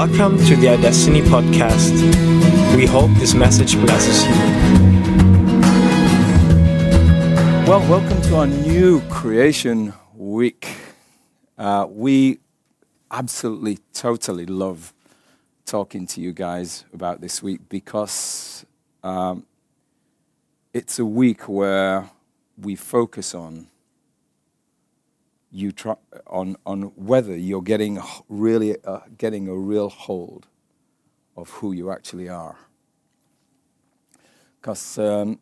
Welcome to the iDestiny podcast. We hope this message blesses you. Well, welcome to our new creation week. Uh, we absolutely, totally love talking to you guys about this week because um, it's a week where we focus on you try, on on whether you're getting really uh, getting a real hold of who you actually are. Because um,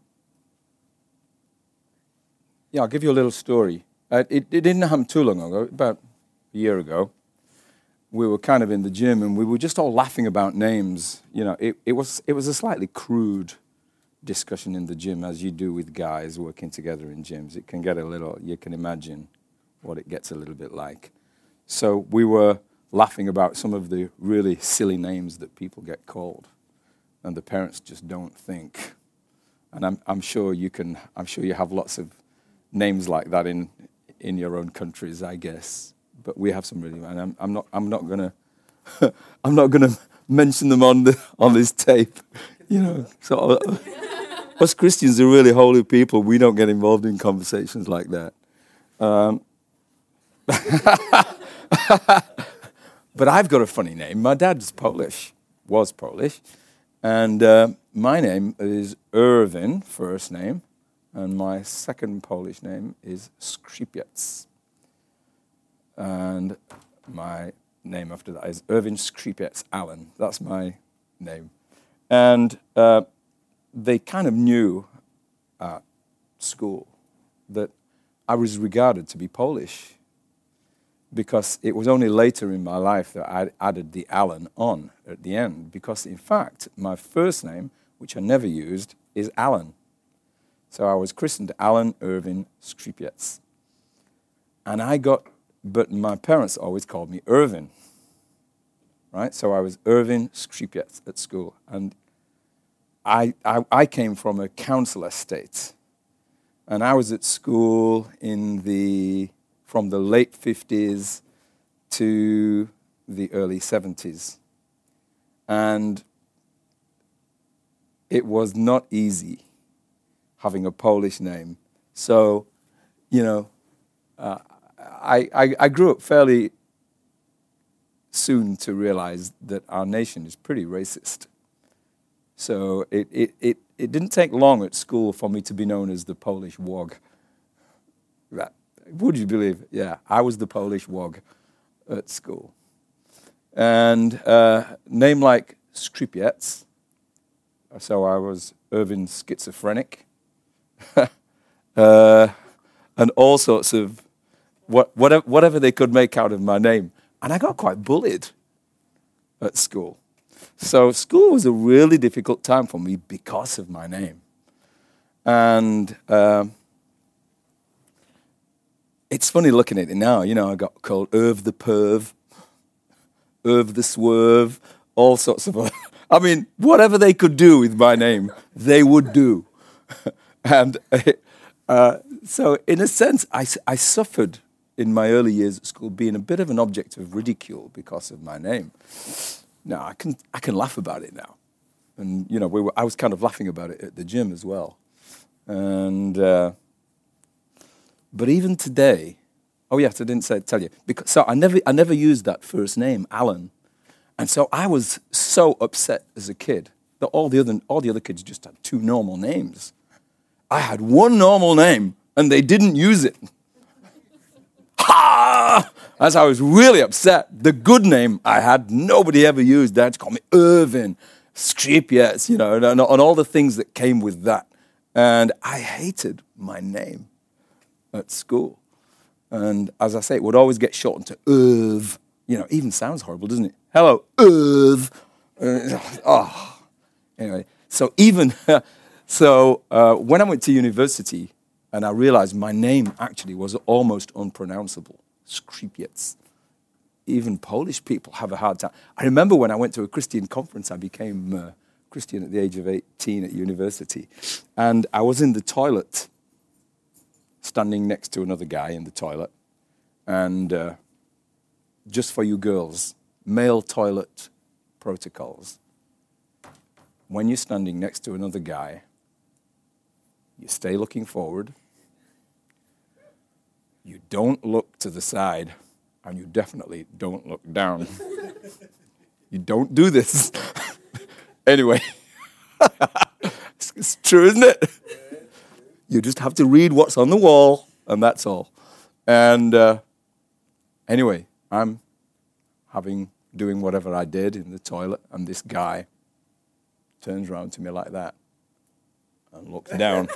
yeah, I'll give you a little story. Uh, it, it didn't happen too long ago, about a year ago. We were kind of in the gym and we were just all laughing about names. You know, it, it, was, it was a slightly crude discussion in the gym, as you do with guys working together in gyms. It can get a little, you can imagine what it gets a little bit like. So we were laughing about some of the really silly names that people get called, and the parents just don't think. And I'm, I'm sure you can. I'm sure you have lots of names like that in in your own countries, I guess. But we have some really. And I'm, I'm not. I'm not gonna. I'm not gonna mention them on the on this tape. You know. So us Christians are really holy people. We don't get involved in conversations like that. Um, but I've got a funny name. My dad's Polish, was Polish, and uh, my name is Irvin, first name, and my second Polish name is Skripiec. And my name after that is Irvin Skripiec Allen. That's my name. And uh, they kind of knew at school that I was regarded to be Polish because it was only later in my life that I added the Allen on at the end. Because, in fact, my first name, which I never used, is Alan. So I was christened Alan Irvin Skripiec. And I got, but my parents always called me Irvin. Right? So I was Irvin Skripiec at school. And I, I, I came from a council estate. And I was at school in the from the late 50s to the early 70s. And it was not easy having a Polish name. So, you know, uh, I, I, I grew up fairly soon to realize that our nation is pretty racist. So it, it, it, it didn't take long at school for me to be known as the Polish wog. Would you believe? Yeah, I was the Polish wog at school. And uh, name like Skripiec, so I was Irvin schizophrenic, uh, and all sorts of what, whatever, whatever they could make out of my name. And I got quite bullied at school. So school was a really difficult time for me because of my name. And um, it's funny looking at it now. You know, I got called Irv the Perv, Irv the Swerve, all sorts of. I mean, whatever they could do with my name, they would do. and uh, so, in a sense, I, I suffered in my early years at school being a bit of an object of ridicule because of my name. Now, I can, I can laugh about it now. And, you know, we were, I was kind of laughing about it at the gym as well. And. Uh, but even today, oh yes, I didn't say, tell you. Because, so I never, I never used that first name, Alan. And so I was so upset as a kid that all the other, all the other kids just had two normal names. I had one normal name and they didn't use it. Ha! As I was really upset. The good name I had, nobody ever used. They had to call me Irvin, Skripiec, you know, and, and all the things that came with that. And I hated my name at school. And as I say, it would always get shortened to Irv. You know, even sounds horrible, doesn't it? Hello, Irv. Uh, oh. Anyway, so even, so uh, when I went to university and I realized my name actually was almost unpronounceable, Skripiec. Even Polish people have a hard time. I remember when I went to a Christian conference, I became uh, Christian at the age of 18 at university. And I was in the toilet standing next to another guy in the toilet. And uh, just for you girls, male toilet protocols. When you're standing next to another guy, you stay looking forward, you don't look to the side, and you definitely don't look down. you don't do this. anyway, it's, it's true, isn't it? You just have to read what's on the wall, and that's all. And uh, anyway, I'm having doing whatever I did in the toilet, and this guy turns around to me like that and looks down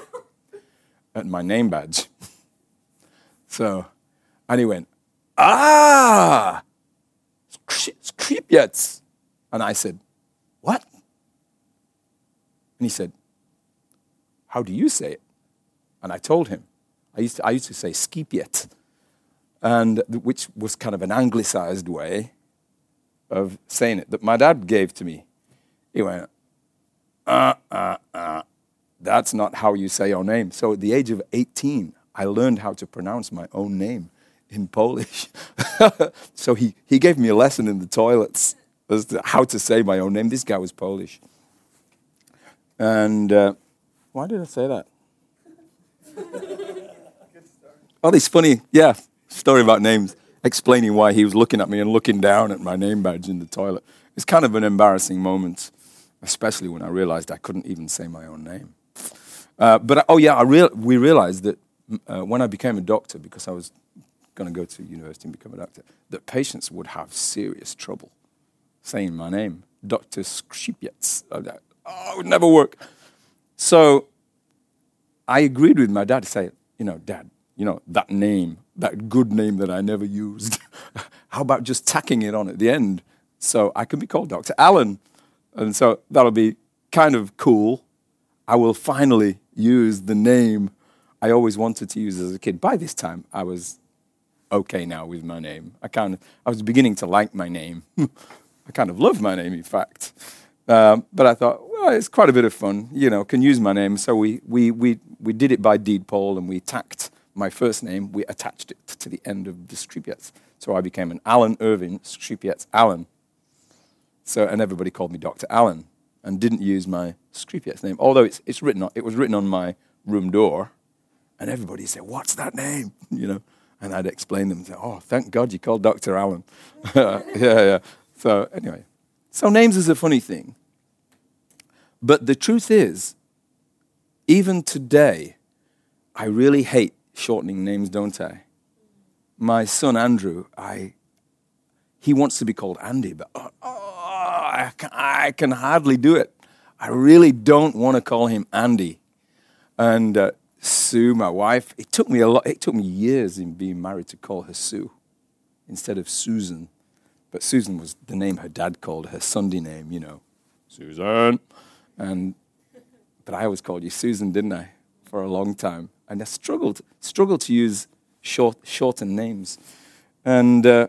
at my name badge. so, and he went, Ah, Skripets. And I said, What? And he said, How do you say it? And I told him. I used to, I used to say Skipiet, and which was kind of an anglicized way of saying it that my dad gave to me. He went, uh, uh, uh, that's not how you say your name. So at the age of 18, I learned how to pronounce my own name in Polish. so he, he gave me a lesson in the toilets as to how to say my own name. This guy was Polish. And uh, why did I say that? Oh, these funny, yeah, story about names explaining why he was looking at me and looking down at my name badge in the toilet. It's kind of an embarrassing moment, especially when I realized I couldn't even say my own name. Uh, but oh yeah, real, we realized that uh, when I became a doctor, because I was going to go to university and become a doctor, that patients would have serious trouble saying my name, Dr. Skripets. Oh, it would never work. So I agreed with my dad to say, you know, Dad, you know, that name, that good name that I never used. How about just tacking it on at the end so I can be called Dr. Allen? And so that'll be kind of cool. I will finally use the name I always wanted to use as a kid. By this time, I was okay now with my name. I kind of, I was beginning to like my name. I kind of love my name, in fact. Um, but I thought, well, it's quite a bit of fun, you know, can use my name. So we, we, we, we did it by deed poll and we tacked my first name, we attached it to the end of the Skripets. So I became an Alan Irving Skripets Allen. So, and everybody called me Dr. Allen and didn't use my Skripets name, although it's, it's written on, it was written on my room door. And everybody said, What's that name? You know, and I'd explain them. And say, oh, thank God you called Dr. Allen. yeah, yeah. So, anyway, so names is a funny thing. But the truth is, even today, I really hate shortening names, don't I? My son Andrew, I, he wants to be called Andy, but oh, I, can, I can hardly do it. I really don't want to call him Andy. And uh, Sue, my wife, it took me a lot. It took me years in being married to call her Sue instead of Susan. But Susan was the name her dad called her Sunday name, you know, Susan. And but I always called you Susan, didn't I, for a long time and I struggled, struggled to use short, shortened names. And uh,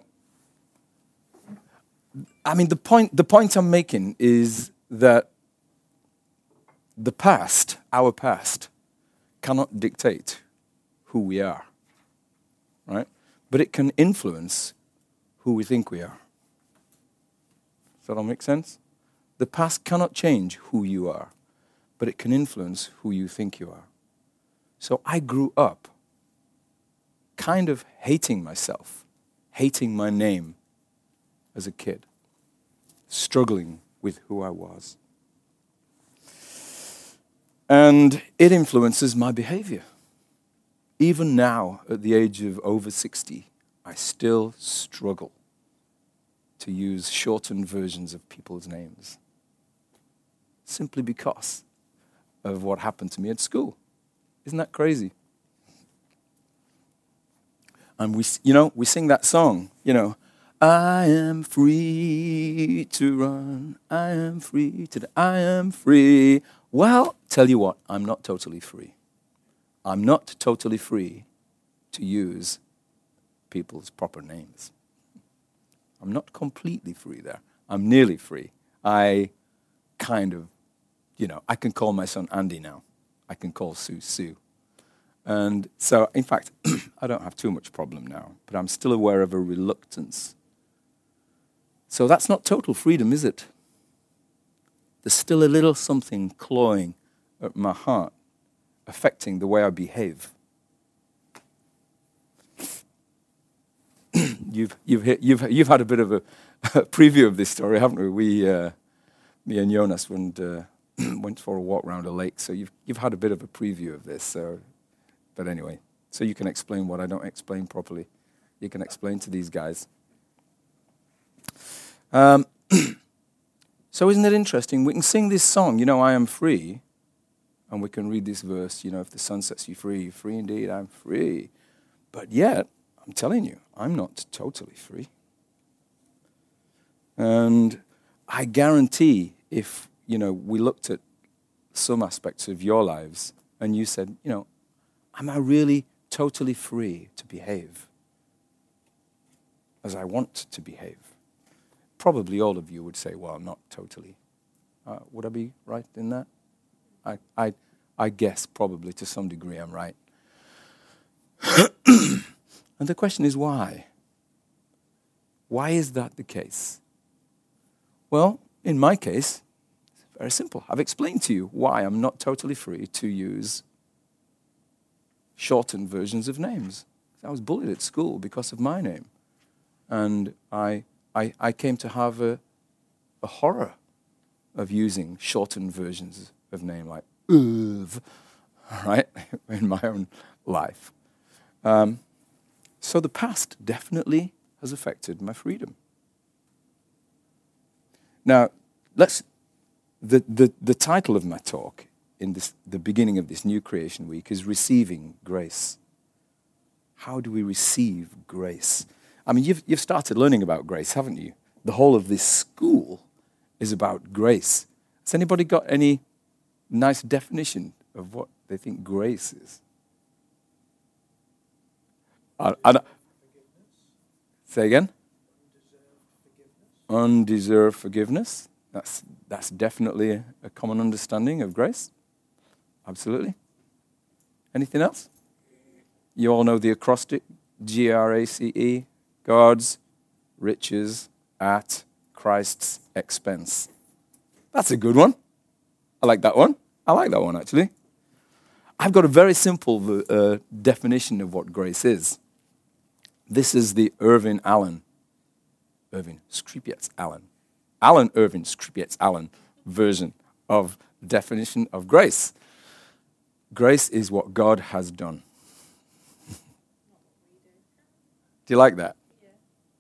I mean, the point, the point I'm making is that the past, our past, cannot dictate who we are, right? But it can influence who we think we are. Does that all make sense? The past cannot change who you are, but it can influence who you think you are. So I grew up kind of hating myself, hating my name as a kid, struggling with who I was. And it influences my behavior. Even now, at the age of over 60, I still struggle to use shortened versions of people's names simply because of what happened to me at school. Isn't that crazy? And we, you know, we sing that song, you know, I am free to run, I am free to, I am free. Well, tell you what, I'm not totally free. I'm not totally free to use people's proper names. I'm not completely free there. I'm nearly free. I kind of, you know, I can call my son Andy now. I can call Sue Sue. And so, in fact, I don't have too much problem now, but I'm still aware of a reluctance. So that's not total freedom, is it? there's still a little something clawing at my heart, affecting the way I behave. you've, you've, hit, you've, you've had a bit of a, a preview of this story, haven't we? We, uh, me and Jonas went, uh, went for a walk around a lake, so you've, you've had a bit of a preview of this. So, but anyway, so you can explain what I don't explain properly. You can explain to these guys. Um, so isn't it interesting? We can sing this song, you know, I am free, and we can read this verse, you know, if the Son sets you free, you're free indeed, I'm free. But yet, I'm telling you, I'm not totally free. And I guarantee if, you know, we looked at some aspects of your lives and you said, you know, am I really totally free to behave as I want to behave? Probably all of you would say, well, not totally. Uh, would I be right in that? I, I, I guess probably to some degree I'm right. and the question is why? Why is that the case? Well, in my case, it's very simple. I've explained to you why I'm not totally free to use shortened versions of names. I was bullied at school because of my name. And I, I, I came to have a, a horror of using shortened versions of name like Uv, right, in my own life. Um, so the past definitely has affected my freedom. Now, let's, the, the, the title of my talk in this, the beginning of this new creation week is Receiving Grace. How do we receive grace? I mean, you've, you've started learning about grace, haven't you? The whole of this school is about grace. Has anybody got any nice definition of what they think grace is? I, I, say again? undeserved forgiveness. That's, that's definitely a, common understanding of grace. Absolutely. Anything else? You all know the acrostic G R A C E God's riches at Christ's expense. That's a good one. I like that one. I like that one actually. I've got a very simple uh, definition of what grace is. This is the Irving Allen Irving Skripets Allen. Allen Irving Skripets Allen version of definition of grace. Grace is what God has done. Do you like that? Yeah.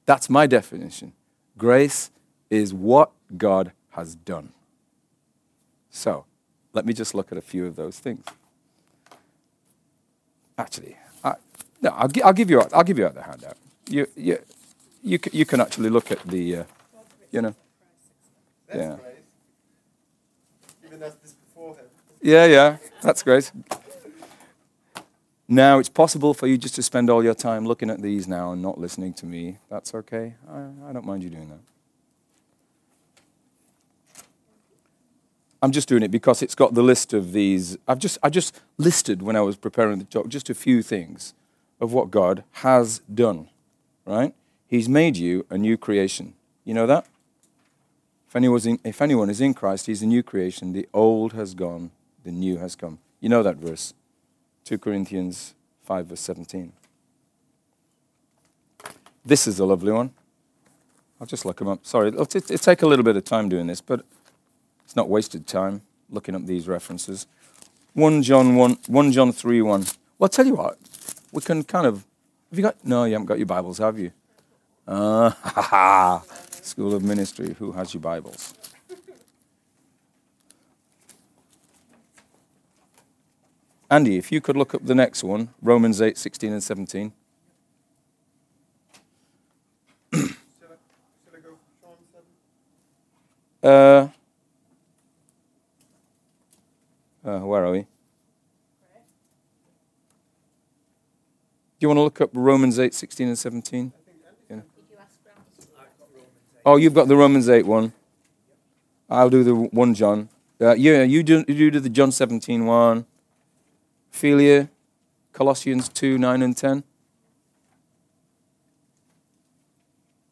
That's my definition. Grace is what God has done. So, let me just look at a few of those things. Actually, no, I'll, I'll, give you, I'll give you out the handout. You, you, you, you can actually look at the, uh, you know. That's yeah. Great. Even as this beforehand. Yeah, yeah, that's great. Now, it's possible for you just to spend all your time looking at these now and not listening to me. That's okay. I, I don't mind you doing that. I'm just doing it because it's got the list of these. I've just, I just listed when I was preparing the talk just a few things of what God has done, right? He's made you a new creation. You know that? If anyone, in, if anyone is in Christ, he's a new creation. The old has gone, the new has come. You know that verse. 2 Corinthians 5, verse 17. This is a lovely one. I'll just look them up. Sorry, it'll, t- it'll take a little bit of time doing this, but it's not wasted time looking up these references. 1 John 1, 1 John 3 1. Well, I'll tell you what, we can kind of. Have you got. No, you haven't got your Bibles, have you? Uh, ha, ha. School of Ministry. Who has your Bibles? Andy, if you could look up the next one, Romans 8, 16 and 17. uh, uh, where are we? you want to look up Romans 8, 16 and 17? Oh, you've got the Romans 8 one. I'll do the 1 John. Uh, yeah, you do, you do the John 17 one. Philia, Colossians 2, 9 and 10.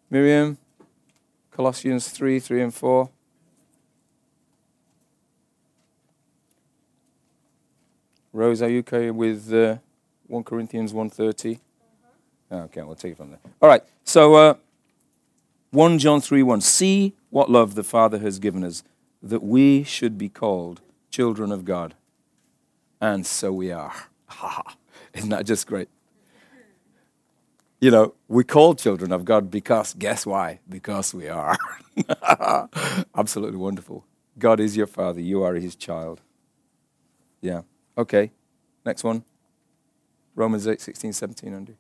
Miriam, Colossians 3, 3 and 4. Rose, are you okay with... Uh, 1 Corinthians 1.30? Okay, we'll take it from there. All right, so uh, 1 John 3 1. See what love the Father has given us, that we should be called children of God. And so we are. Isn't that just great? You know, we call children of God because, guess why? Because we are. Absolutely wonderful. God is your Father, you are His child. Yeah. Okay, next one. Romans 8, 16, 17, Andy.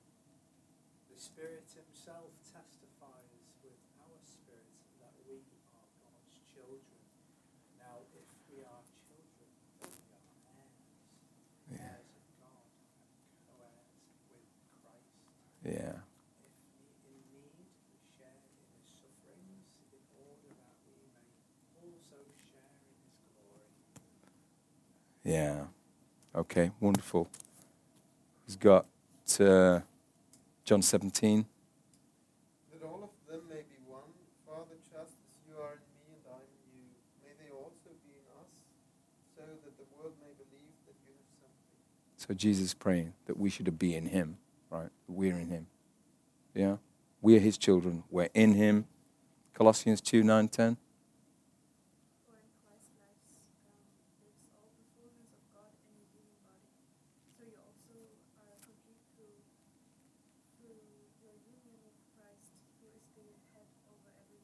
The Spirit Himself testifies with our spirit that we are God's children. Now, if we are children, then we are heirs, heirs of God, and co-heirs with Christ. Yeah. If we in need, we share in His sufferings, in order that we may also share in His glory. Yeah. Okay, wonderful. Got uh, John 17. That all of them may be one, Father, just as you are in me and I in you. May they also be in us, so that the world may believe that you have sent me. So Jesus praying that we should be in him, right? We're in him. Yeah? We are his children. We're in him. Colossians 2 9 10. For in Christ lives, um, lives all the fullness of God in a human body. So you also are complete through, through your union with Christ, who is the head over every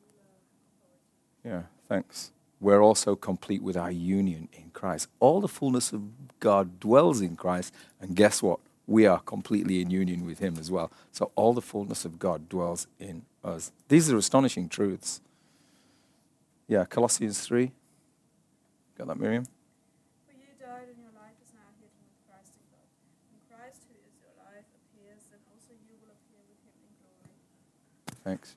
ruler and authority. Yeah, thanks. We're also complete with our union in Christ. All the fullness of God dwells in Christ, and guess what? We are completely in union with Him as well. So all the fullness of God dwells in us. These are astonishing truths. Yeah, Colossians 3. Got that, Miriam? For you died, and your life is now hidden with Christ in God. When Christ, who is your life, appears, then also you will appear with him in glory. Thanks.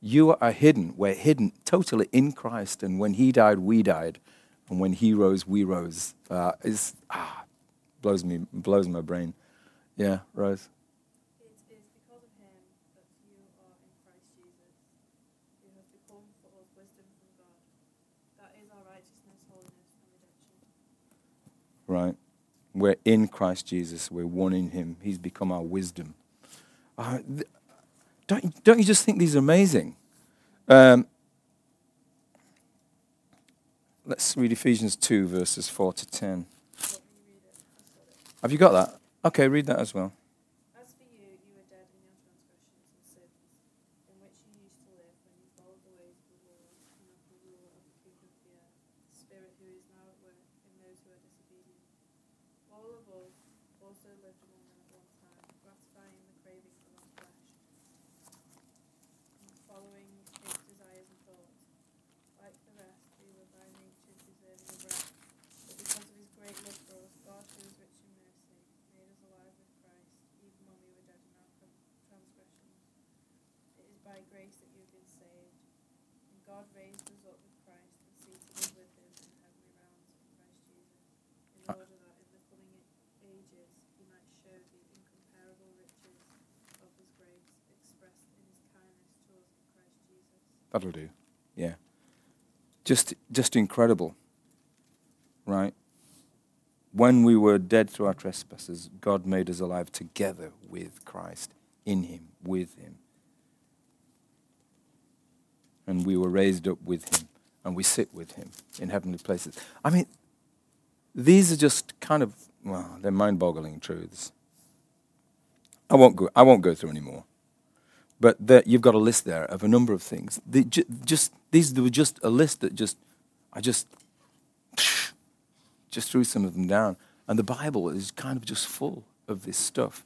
You are hidden. We're hidden totally in Christ. And when He died, we died. And when He rose, we rose. Uh, it's, ah, blows me, blows my brain. Yeah, Rose. It is because of him that you are in Christ Jesus, who has become for us wisdom from God. That is our righteousness, holiness, and redemption. right? We're in Christ Jesus. We're one in Him. He's become our wisdom. Uh, th- don't, don't you just think these are amazing? Um, let's read Ephesians 2, verses 4 to 10. Let me read it. I've got it. Have you got that? Okay, read that as well. As for you, you were dead in your transgressions and sins, in which you used to live when you followed the ways of the world and of the ruler of the kingdom of the air, the spirit who is now at work in those who are disobedient. All of us also lived among them at one time, gratifying the cravings of our flesh, and following its desires and thoughts. Like the rest, we were by nature deserving of wrath, but because of his great love for us, God, who is rich in mercy, made us alive with Christ, even when we were dead in our tran- transgressions. It is by grace that you have been saved. And God raised us up with Christ and seated us with him in heavenly realms in Christ Jesus, in uh. order that in the coming ages he might show the incomparable riches of his grace expressed in his kindness to us in Christ Jesus. That'll do. Yeah. Just, just incredible, right? When we were dead through our trespasses, God made us alive together with Christ, in Him, with Him. And we were raised up with Him, and we sit with Him in heavenly places. I mean, these are just kind of, well, they're mind boggling truths. I won't go, I won't go through any more. But there, you've got a list there of a number of things. The, ju- just these were just a list that just I just just threw some of them down, and the Bible is kind of just full of this stuff.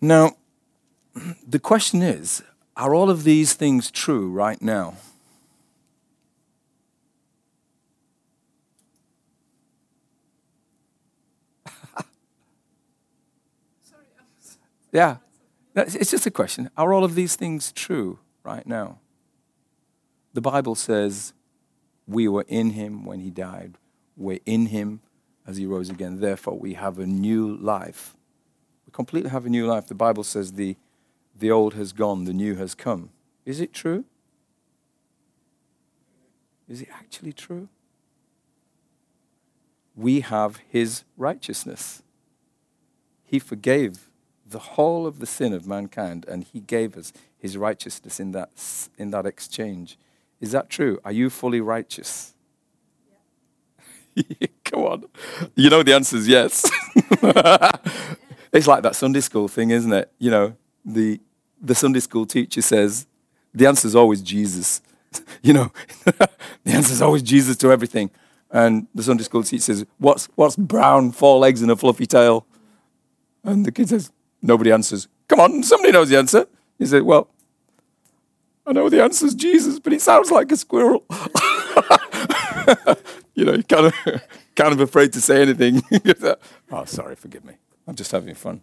Now, the question is: Are all of these things true right now? Sorry, I'm sorry. Yeah, it's just a question. Are all of these things true right now? The Bible says we were in him when he died. We're in him as he rose again. Therefore, we have a new life. We completely have a new life. The Bible says the, the old has gone, the new has come. Is it true? Is it actually true? we have his righteousness. He forgave the whole of the sin of mankind and he gave us his righteousness in that, in that exchange. Is that true? Are you fully righteous? Come on. You know the answer is yes. it's like that Sunday school thing, isn't it? You know, the, the Sunday school teacher says, the answer is always Jesus. you know, the answer is always Jesus to everything. And the Sunday school teacher says, what's, what's brown, four legs, and a fluffy tail? And the kid says, nobody answers. Come on, somebody knows the answer. He said, well, I know the answer is Jesus, but he sounds like a squirrel. you know, you're kind of, kind of afraid to say anything. oh, sorry, forgive me. I'm just having fun.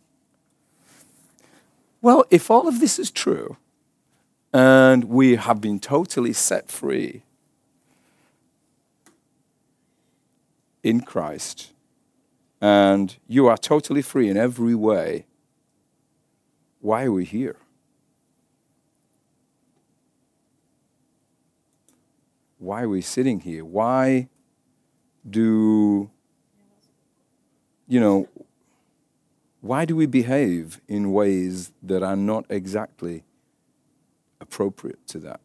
Well, if all of this is true, and we have been totally set free in Christ, and you are totally free in every way, why are we here? Why are we sitting here? Why do, you know, why do we behave in ways that are not exactly appropriate to that?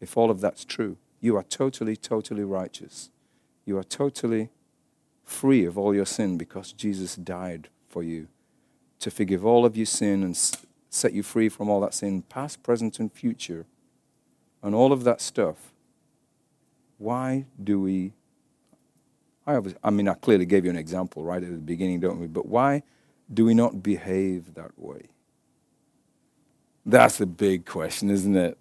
If all of that's true, you are totally, totally righteous. You are totally free of all your sin because Jesus died for you to forgive all of your sin and set you free from all that sin, past, present, and future, and all of that stuff. Why do we? I, I mean, I clearly gave you an example right at the beginning, don't we? But why do we not behave that way? That's the big question, isn't it?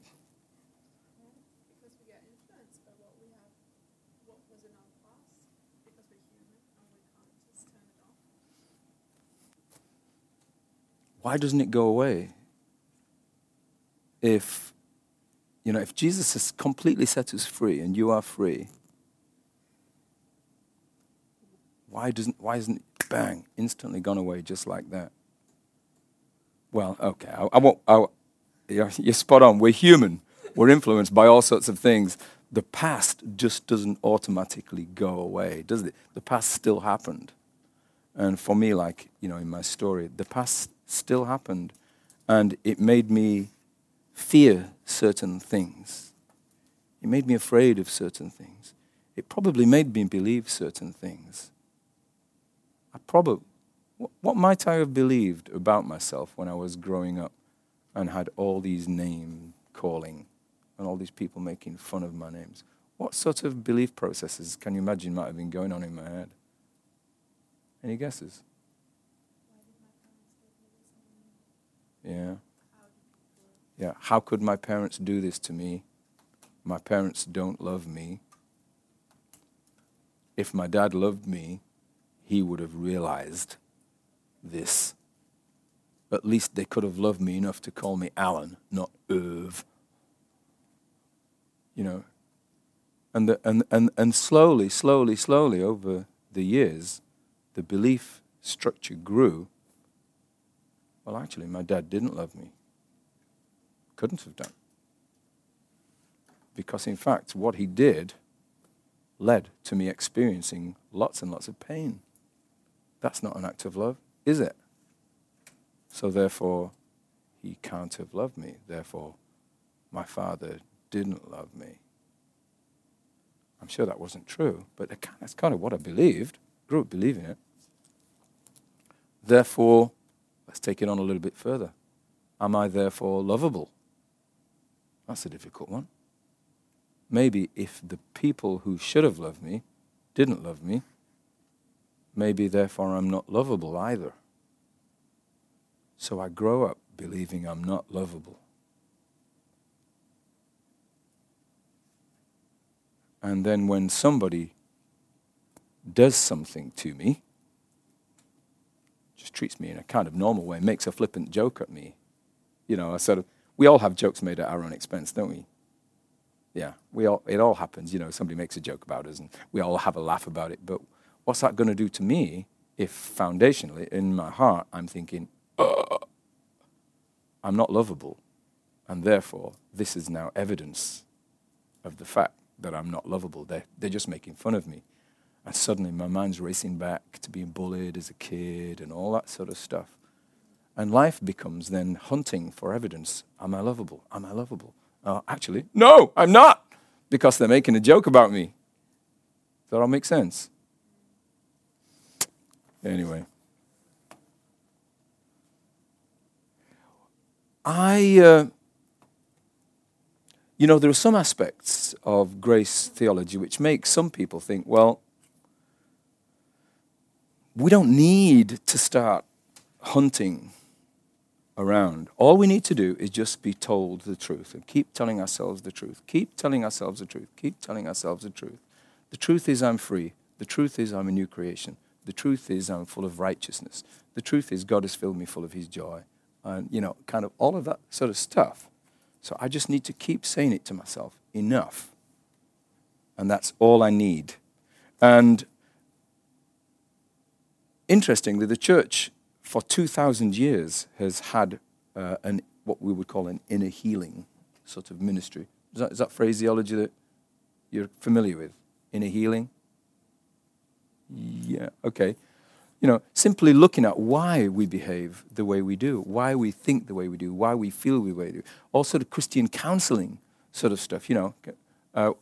Why doesn't it go away? If, you know, if Jesus has completely set us free and you are free, why doesn't, why isn't it, bang, instantly gone away just like that? Well, okay, I, I won't, I, you're, you're spot on. We're human. We're influenced by all sorts of things. The past just doesn't automatically go away, does it? The past still happened. And for me, like, you know, in my story, the past still happened. And it made me fear certain things. It made me afraid of certain things. It probably made me believe certain things. I probably, what, might I have believed about myself when I was growing up and had all these name calling and all these people making fun of my names? What sort of belief processes can you imagine might have been going on in my head? Any guesses? Yeah. Yeah. How could my parents do this to me? My parents don't love me. If my dad loved me, he would have realized this. At least they could have loved me enough to call me Alan, not Irv. You know. And, the, and, and, and slowly, slowly, slowly over the years, the belief structure grew. Well, actually, my dad didn't love me. Couldn't have done. Because, in fact, what he did led to me experiencing lots and lots of pain. That's not an act of love, is it? So, therefore, he can't have loved me. Therefore, my father didn't love me. I'm sure that wasn't true, but that's kind of what I believed. Grew up believing it. Therefore, let's take it on a little bit further. Am I therefore lovable? That's a difficult one. Maybe if the people who should have loved me didn't love me, maybe therefore I'm not lovable either. So I grow up believing I'm not lovable. And then when somebody does something to me, just treats me in a kind of normal way, makes a flippant joke at me, you know, a sort of, we all have jokes made at our own expense, don't we? Yeah, we all, it all happens, you know, somebody makes a joke about us and we all have a laugh about it. But what's that going to do to me if foundationally in my heart I'm thinking, Ugh, I'm not lovable, and therefore this is now evidence of the fact that I'm not lovable. They're, they're just making fun of me. And suddenly my mind's racing back to being bullied as a kid and all that sort of stuff. And life becomes then hunting for evidence. Am I lovable? Am I lovable? Oh, actually, no, I'm not, because they're making a joke about me. Does that all make sense? Anyway. I, uh, you know, there are some aspects of grace theology which make some people think, well, we don't need to start hunting around. All we need to do is just be told the truth and keep telling ourselves the truth. Keep telling ourselves the truth. Keep telling ourselves the truth. The truth is I'm free. The truth is I'm a new creation. The truth is I'm full of righteousness. The truth is God has filled me full of his joy. And, you know, kind of all of that sort of stuff. So I just need to keep saying it to myself enough. And that's all I need. And interestingly, the church for 2,000 years has had uh, an, what we would call an inner healing sort of ministry. Is that, is that phraseology that you're familiar with? Inner healing? Yeah, okay. You know, simply looking at why we behave the way we do, why we think the way we do, why we feel the way we do. All sort of Christian counseling sort of stuff, you know. Uh,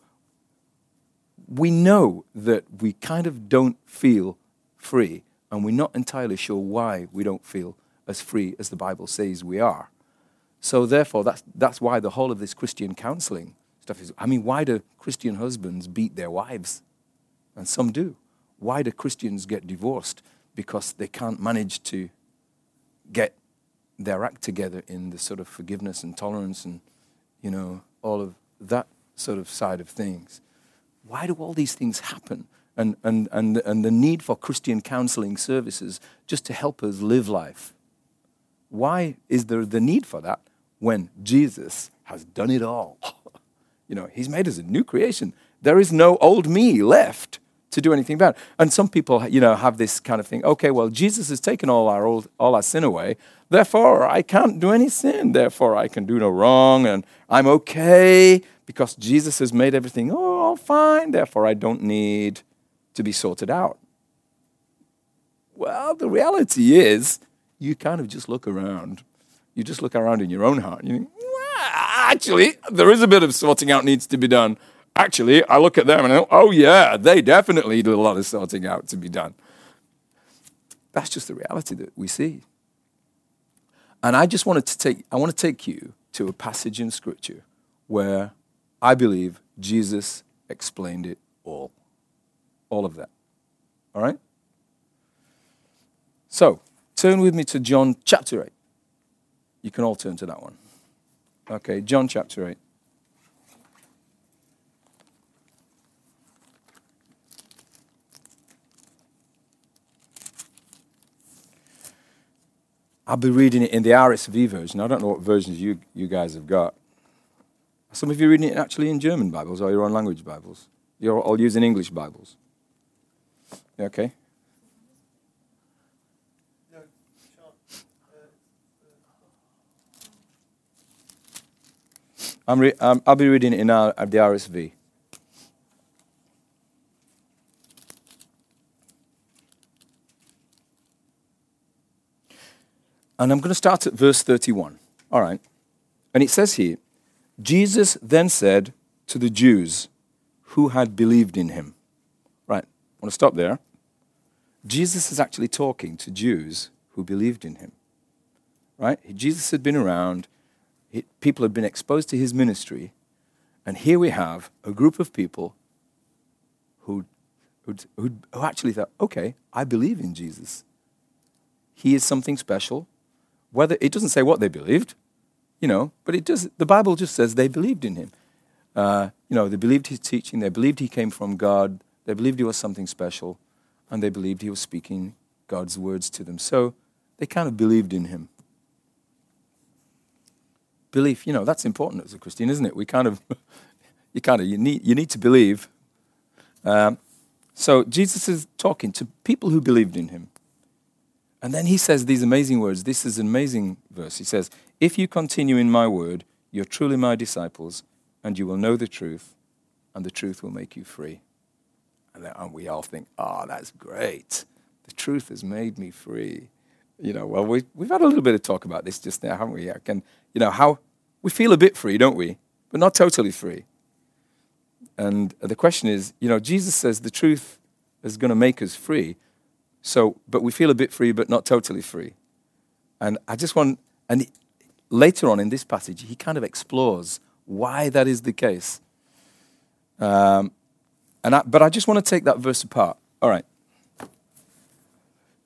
we know that we kind of don't feel free and we're not entirely sure why we don't feel as free as the Bible says we are. So, therefore, that's, that's why the whole of this Christian counseling stuff is. I mean, why do Christian husbands beat their wives? And some do. Why do Christians get divorced? Because they can't manage to get their act together in the sort of forgiveness and tolerance and, you know, all of that sort of side of things. Why do all these things happen? and, and, and, and the need for Christian counseling services just to help us live life. Why is there the need for that when Jesus has done it all? you know, he's made us a new creation. There is no old me left to do anything about. And some people, you know, have this kind of thing. Okay, well, Jesus has taken all our old, all our sin away. Therefore, I can't do any sin. Therefore, I can do no wrong, and I'm okay because Jesus has made everything all fine. Therefore, I don't need to be sorted out. Well, the reality is, you kind of just look around. You just look around in your own heart. You think, well, actually, there is a bit of sorting out needs to be done. Actually, I look at them and I go, oh, yeah, they definitely do a lot of sorting out to be done. That's just the reality that we see. And I just wanted to take, I want to take you to a passage in Scripture where I believe Jesus explained it all all of that. All right? So, turn with me to John chapter 8. You can all turn to that one. Okay, John chapter 8. I'll be reading it in the RSV version. I don't know what versions you, you guys have got. Some of you reading it actually in German Bibles or your own language Bibles. You're all using English Bibles. Okay. I'm re- um, I'll be reading it in our, the RSV. And I'm going to start at verse 31. All right. And it says here Jesus then said to the Jews who had believed in him. Right. I want to stop there. Jesus is actually talking to Jews who believed in him. Right? Jesus had been around, people had been exposed to his ministry, and here we have a group of people who, who, who actually thought, okay, I believe in Jesus. He is something special. Whether it doesn't say what they believed, you know, but it does. The Bible just says they believed in him. Uh, you know, they believed his teaching. They believed he came from God. They believed he was something special and they believed he was speaking God's words to them. So they kind of believed in him. Belief, you know, that's important as a Christian, isn't it? We kind of, you kind of, you need, you need to believe. Um, so Jesus is talking to people who believed in him. And then he says these amazing words. This is an amazing verse. He says, If you continue in my word, you're truly my disciples, and you will know the truth, and the truth will make you free. And, then, and we all think, oh, that's great. The truth has made me free. You know, well, we, we've had a little bit of talk about this just now, haven't we? I can, you know, how we feel a bit free, don't we? But not totally free. And the question is, you know, Jesus says the truth is going to make us free. So, but we feel a bit free, but not totally free. And I just want, and later on in this passage, he kind of explores why that is the case. Um, and I, but I just want to take that verse apart. All right.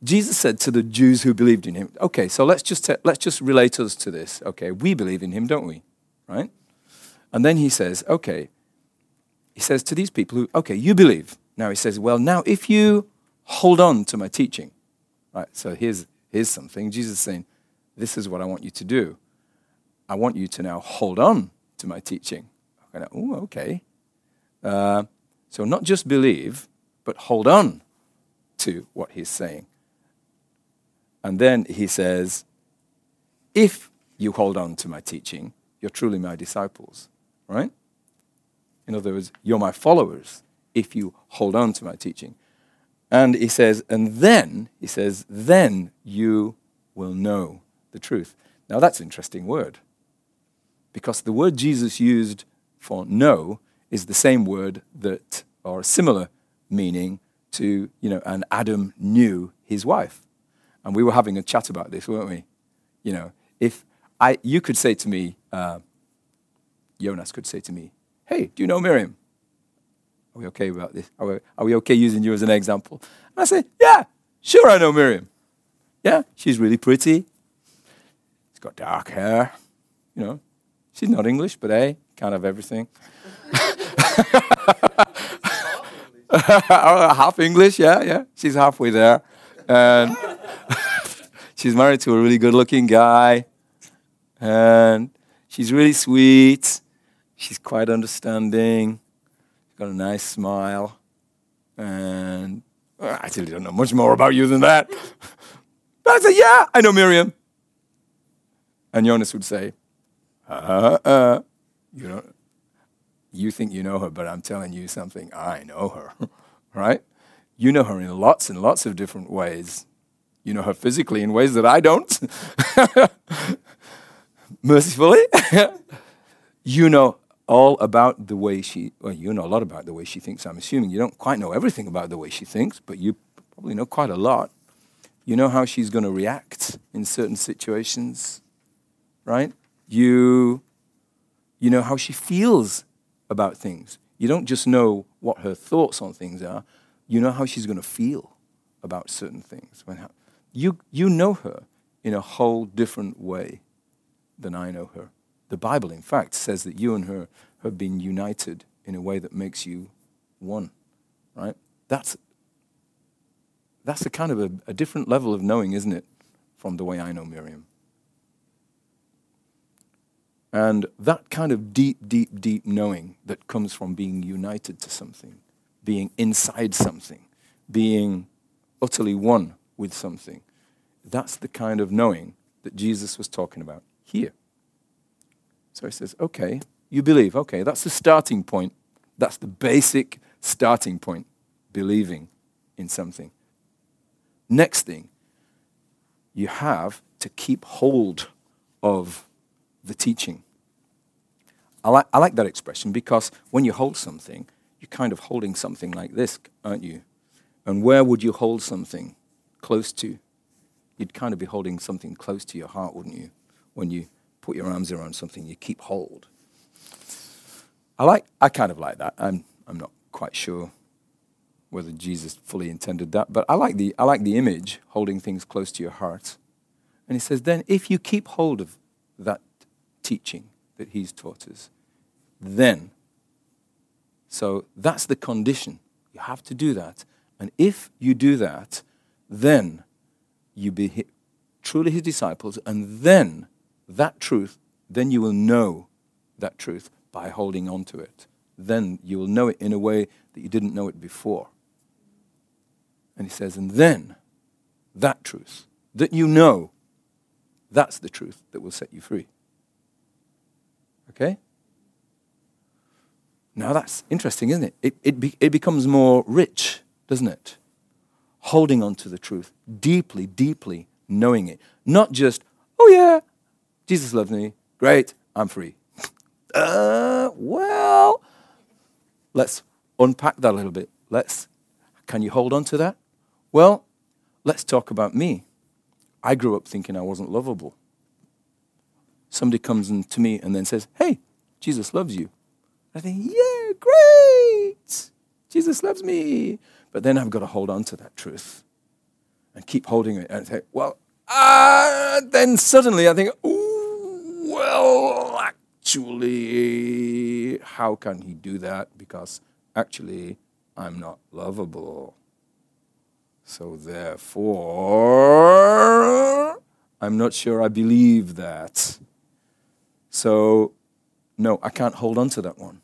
Jesus said to the Jews who believed in him, okay, so let's just, t- let's just relate us to this. Okay, we believe in him, don't we? Right? And then he says, okay, he says to these people who, okay, you believe. Now he says, well, now if you hold on to my teaching, right? So here's, here's something. Jesus is saying, this is what I want you to do. I want you to now hold on to my teaching. Okay, Oh, okay. Uh, so not just believe, but hold on to what he's saying. And then he says, if you hold on to my teaching, you're truly my disciples, right? In other words, you're my followers if you hold on to my teaching. And he says, and then, he says, then you will know the truth. Now that's an interesting word because the word Jesus used for know is the same word that, or a similar meaning to, you know, and Adam knew his wife. And we were having a chat about this, weren't we? You know, if I, you could say to me, uh, Jonas could say to me, hey, do you know Miriam? Are we okay about this? Are we, are we okay using you as an example? And I say, yeah, sure I know Miriam. Yeah, she's really pretty. She's got dark hair. You know, she's not English, but hey, kind of everything. Oh, half English, yeah, yeah. She's halfway there. And she's married to a really good looking guy. And she's really sweet. She's quite understanding. Got a nice smile. And well, I actually don't know much more about you than that. But I said, Yeah, I know Miriam. And Jonas would say, Uh uh. You don't you think you know her, but I'm telling you something, I know her. right? You know her in lots and lots of different ways. You know her physically in ways that I don't. Mercifully. you know all about the way she, well, you know a lot about the way she thinks, I'm assuming. You don't quite know everything about the way she thinks, but you probably know quite a lot. You know how she's going to react in certain situations, right? You, you know how she feels about things. You don't just know what her thoughts on things are, you know how she's going to feel about certain things. You, you know her in a whole different way than I know her. The Bible, in fact, says that you and her have been united in a way that makes you one, right? That's, that's a kind of a, a different level of knowing, isn't it, from the way I know Miriam. And that kind of deep, deep, deep knowing that comes from being united to something, being inside something, being utterly one with something, that's the kind of knowing that Jesus was talking about here. So he says, okay, you believe. Okay, that's the starting point. That's the basic starting point, believing in something. Next thing, you have to keep hold of the teaching. I like, I like that expression because when you hold something, you're kind of holding something like this, aren't you? And where would you hold something close to? You'd kind of be holding something close to your heart, wouldn't you? When you put your arms around something, you keep hold. I like, I kind of like that. I'm, I'm not quite sure whether Jesus fully intended that, but I like the, I like the image, holding things close to your heart. And he says, then if you keep hold of that teaching that he's taught us, then, so that's the condition. You have to do that. And if you do that, then you be truly his disciples, and then that truth, then you will know that truth by holding on to it. Then you will know it in a way that you didn't know it before. And he says, and then that truth that you know, that's the truth that will set you free. Okay? Now that's interesting, isn't it? It, it, be, it becomes more rich, doesn't it? Holding on to the truth, deeply, deeply knowing it. Not just, oh yeah, Jesus loves me, great, I'm free. Uh, well, let's unpack that a little bit. Let's, can you hold on to that? Well, let's talk about me. I grew up thinking I wasn't lovable. Somebody comes in to me and then says, Hey, Jesus loves you. I think, Yeah, great. Jesus loves me. But then I've got to hold on to that truth and keep holding it and say, Well, uh, then suddenly I think, Ooh, well, actually, how can he do that? Because actually, I'm not lovable. So therefore, I'm not sure I believe that. So, no, I can't hold on to that one.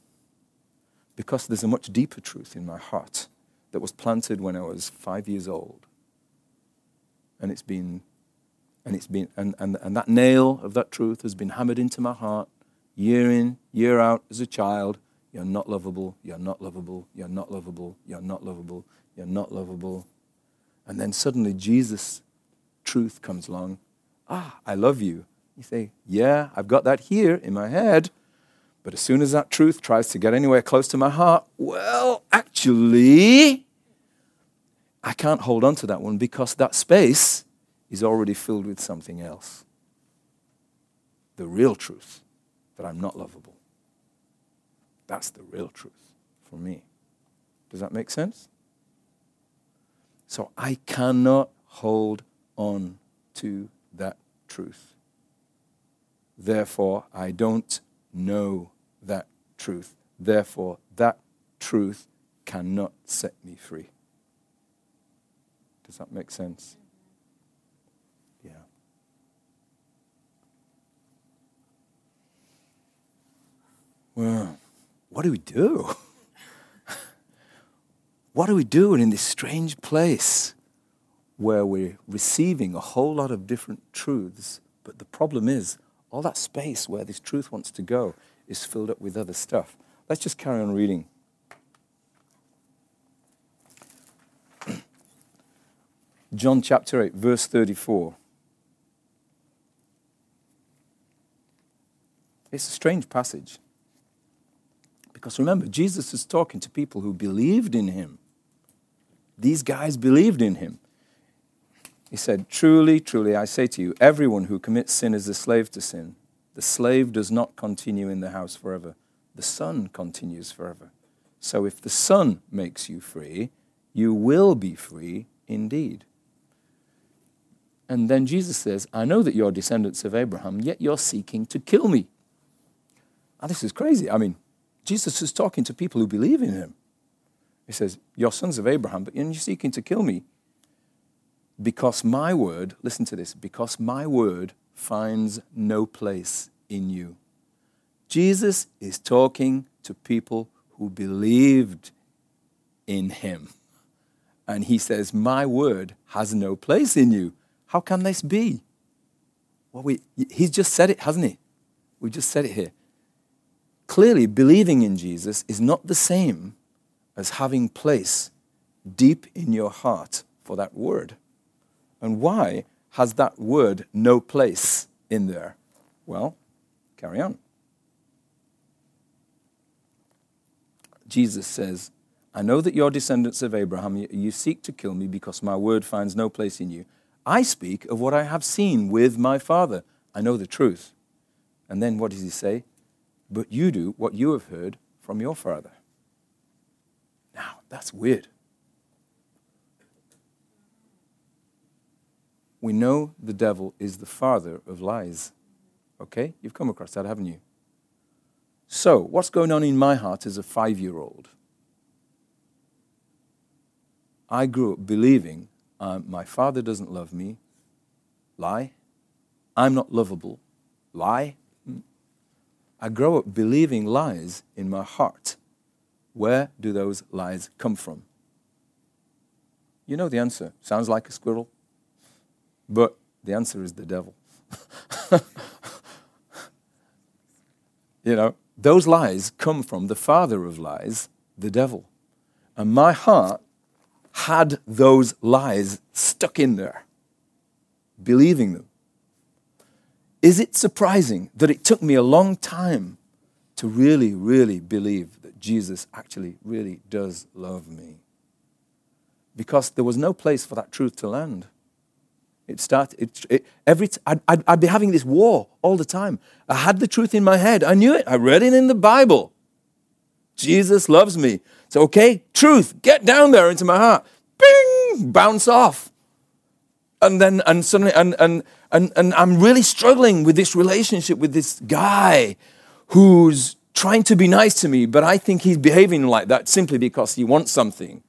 Because there's a much deeper truth in my heart that was planted when I was five years old. And it's been, and it's been, and, and, and that nail of that truth has been hammered into my heart year in, year out as a child. You're not lovable, you're not lovable, you're not lovable, you're not lovable, you're not lovable. And then suddenly Jesus' truth comes along. Ah, I love you. You say, Yeah, I've got that here in my head. But as soon as that truth tries to get anywhere close to my heart, well, actually, I can't hold on to that one because that space is already filled with something else. The real truth that I'm not lovable. That's the real truth for me. Does that make sense? So I cannot hold on to that truth. Therefore, I don't know that truth. Therefore, that truth cannot set me free. Does that make sense? Well, what do we do? what are we doing in this strange place where we're receiving a whole lot of different truths? But the problem is, all that space where this truth wants to go is filled up with other stuff. Let's just carry on reading. John chapter 8, verse 34. It's a strange passage. Because remember, Jesus is talking to people who believed in him. These guys believed in him. He said, Truly, truly, I say to you, everyone who commits sin is a slave to sin. The slave does not continue in the house forever, the son continues forever. So if the son makes you free, you will be free indeed. And then Jesus says, I know that you're descendants of Abraham, yet you're seeking to kill me. Now, this is crazy. I mean, Jesus is talking to people who believe in him. He says, You're sons of Abraham, but you're seeking to kill me. Because my word, listen to this, because my word finds no place in you. Jesus is talking to people who believed in him. And he says, My word has no place in you. How can this be? Well, we, he's just said it, hasn't he? We just said it here. Clearly, believing in Jesus is not the same as having place deep in your heart for that word. And why has that word no place in there? Well, carry on. Jesus says, I know that you're descendants of Abraham. You seek to kill me because my word finds no place in you. I speak of what I have seen with my Father. I know the truth. And then what does he say? But you do what you have heard from your Father. Now, that's weird. We know the devil is the father of lies. Okay? You've come across that, haven't you? So, what's going on in my heart as a five year old? I grew up believing um, my father doesn't love me. Lie. I'm not lovable. Lie. I grow up believing lies in my heart. Where do those lies come from? You know the answer. Sounds like a squirrel. But the answer is the devil. you know, those lies come from the father of lies, the devil. And my heart had those lies stuck in there, believing them. Is it surprising that it took me a long time to really, really believe that Jesus actually really does love me? Because there was no place for that truth to land. It started, it, it, every t- I'd, I'd, I'd be having this war all the time. I had the truth in my head. I knew it. I read it in the Bible. Jesus loves me. So, okay, truth, get down there into my heart. Bing, bounce off. And then, and suddenly, and, and, and, and I'm really struggling with this relationship with this guy who's trying to be nice to me, but I think he's behaving like that simply because he wants something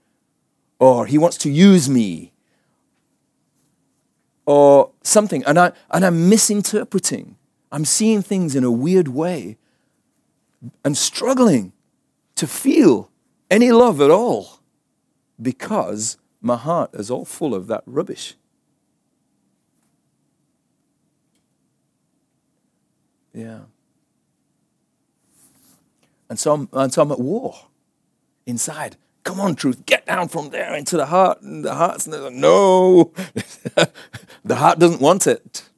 or he wants to use me or something. And, I, and I'm misinterpreting. I'm seeing things in a weird way and struggling to feel any love at all because my heart is all full of that rubbish. Yeah. And so I'm, and so I'm at war inside. Come on, truth, get down from there into the heart. And the heart's like, no, the heart doesn't want it.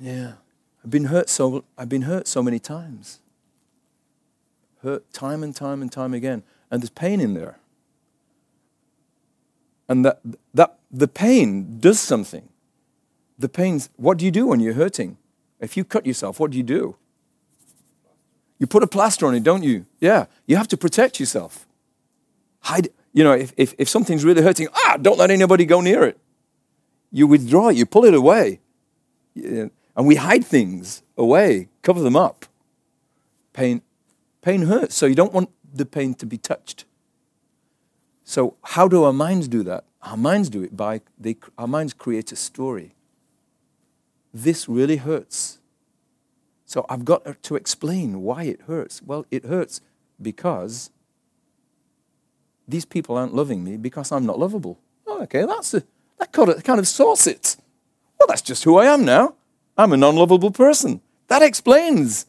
Yeah. I've been hurt so I've been hurt so many times. Hurt time and time and time again. And there's pain in there. And that that the pain does something. The pain's what do you do when you're hurting? If you cut yourself, what do you do? You put a plaster on it, don't you? Yeah. You have to protect yourself. Hide, you know, if, if, if something's really hurting, ah, don't let anybody go near it. You withdraw it, you pull it away. And we hide things away, cover them up. Pain, pain hurts, so you don't want the pain to be touched. So, how do our minds do that? Our minds do it by, they, our minds create a story. This really hurts. So I've got to explain why it hurts. Well, it hurts because these people aren't loving me because I'm not lovable. Oh, okay, that's a, that kind of, kind of sorts it. Well, that's just who I am now. I'm a non-lovable person. That explains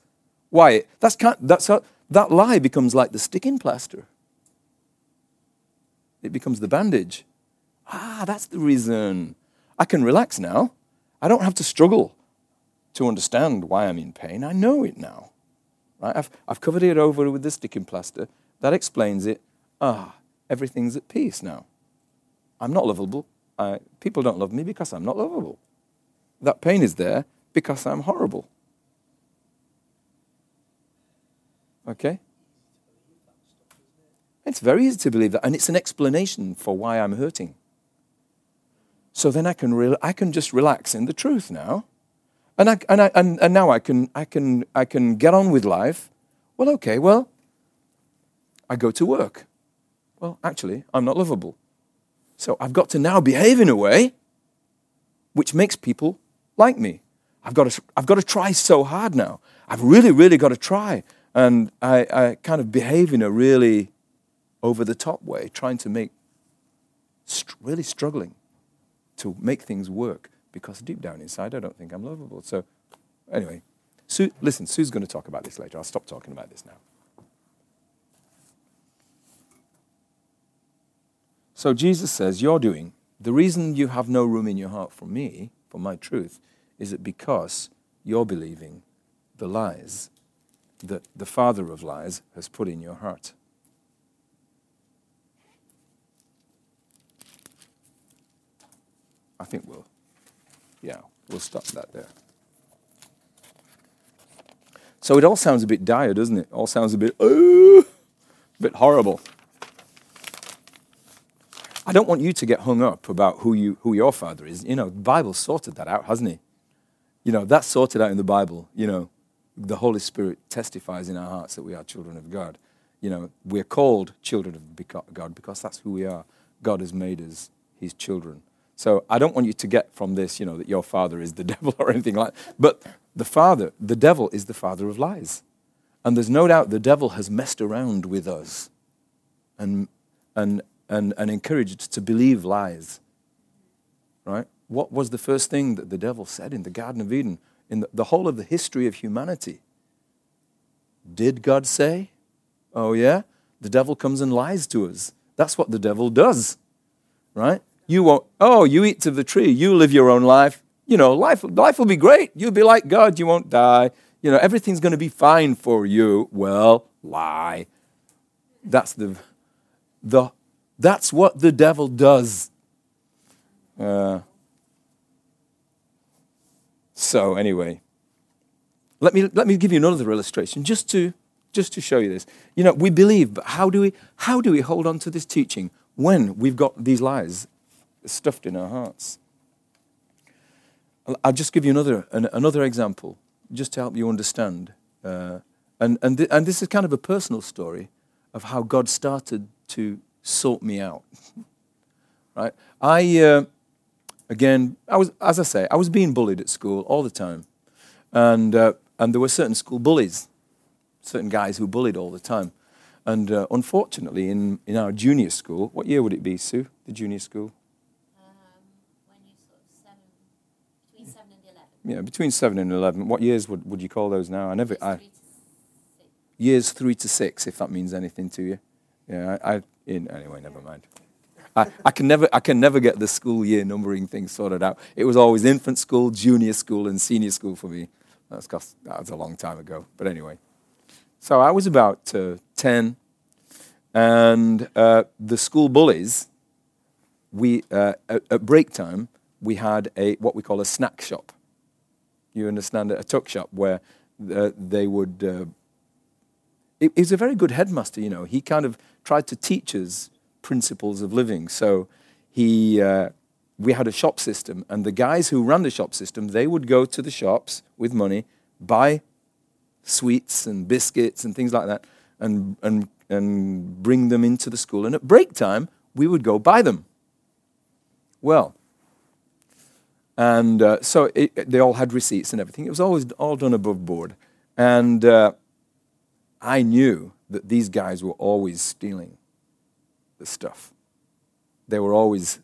why. That's, kind, that's how, that lie becomes like the sticking plaster. It becomes the bandage. Ah, that's the reason. I can relax now. I don't have to struggle to understand why I'm in pain. I know it now. Right? I've, I've covered it over with the sticking plaster. That explains it. Ah, everything's at peace now. I'm not lovable. I, people don't love me because I'm not lovable. That pain is there because I'm horrible. Okay? It's very easy to believe that, and it's an explanation for why I'm hurting. So then I can, re- I can just relax in the truth now. And, I, and, I, and, and now I can, I, can, I can get on with life. Well, okay, well, I go to work. Well, actually, I'm not lovable. So I've got to now behave in a way which makes people like me. I've got to, I've got to try so hard now. I've really, really got to try. And I, I kind of behave in a really over the top way, trying to make, really struggling to make things work because deep down inside, I don't think I'm lovable. So, anyway, Sue, listen, Sue's going to talk about this later. I'll stop talking about this now. So, Jesus says, You're doing, the reason you have no room in your heart for me, for my truth, is it because you're believing the lies that the father of lies has put in your heart? I think we'll, yeah, we'll stop that there. So it all sounds a bit dire, doesn't it? All sounds a bit, oh, a bit horrible. I don't want you to get hung up about who, you, who your father is. You know, the Bible sorted that out, hasn't it? You know, that's sorted out in the Bible. You know, the Holy Spirit testifies in our hearts that we are children of God. You know, we're called children of God because that's who we are. God has made us his children. So I don't want you to get from this, you know, that your father is the devil or anything like that. But the father, the devil is the father of lies. And there's no doubt the devil has messed around with us and, and, and, and encouraged to believe lies. Right? What was the first thing that the devil said in the Garden of Eden? in the, the whole of the history of humanity. Did God say? Oh, yeah? The devil comes and lies to us. That's what the devil does, right? You won't, oh, you eat of the tree, you live your own life. You know, life, life will be great. You'll be like God, you won't die. You know, everything's going to be fine for you. Well, lie. That's the, the that's what the devil does. Uh, so anyway, let me let me give you another illustration just to just to show you this. You know, we believe, but how do we how do we hold on to this teaching when we've got these lies stuffed in our hearts? I'll- just give you another an, another example just to help you understand. Uh, and and th- and this is kind of a personal story of how God started to sort me out. right? I uh, again, I was as I say, I was being bullied at school all the time, and uh, and there were certain school bullies, certain guys who bullied all the time, and uh, unfortunately, in in our junior school, what year would it be, Sue? The junior school? Um, when you sort of seven, between eleven. Yeah, between seven and eleven. What years would, would you call those now? I never. I, three to six. years three to six, if that means anything to you. Yeah, I, I in, anyway, never mind. I, I can never I can never get the school year numbering thing sorted out. It was always infant school, junior school, and senior school for me. That's 'cause that was a long time ago. But anyway, so I was about uh, ten, and uh, the school bullies. We uh, at, at break time we had a what we call a snack shop. You understand? A tuck shop where uh, they would uh, he was a very good headmaster, you know. He kind of tried to teach us principles of living. So he, uh, we had a shop system, and the guys who ran the shop system, they would go to the shops with money, buy sweets and biscuits and things like that, and, and, and bring them into the school. And at break time, we would go buy them. Well, and uh, so it, they all had receipts and everything. It was always all done above board. And uh, I knew that these guys were always stealing the stuff. They were always,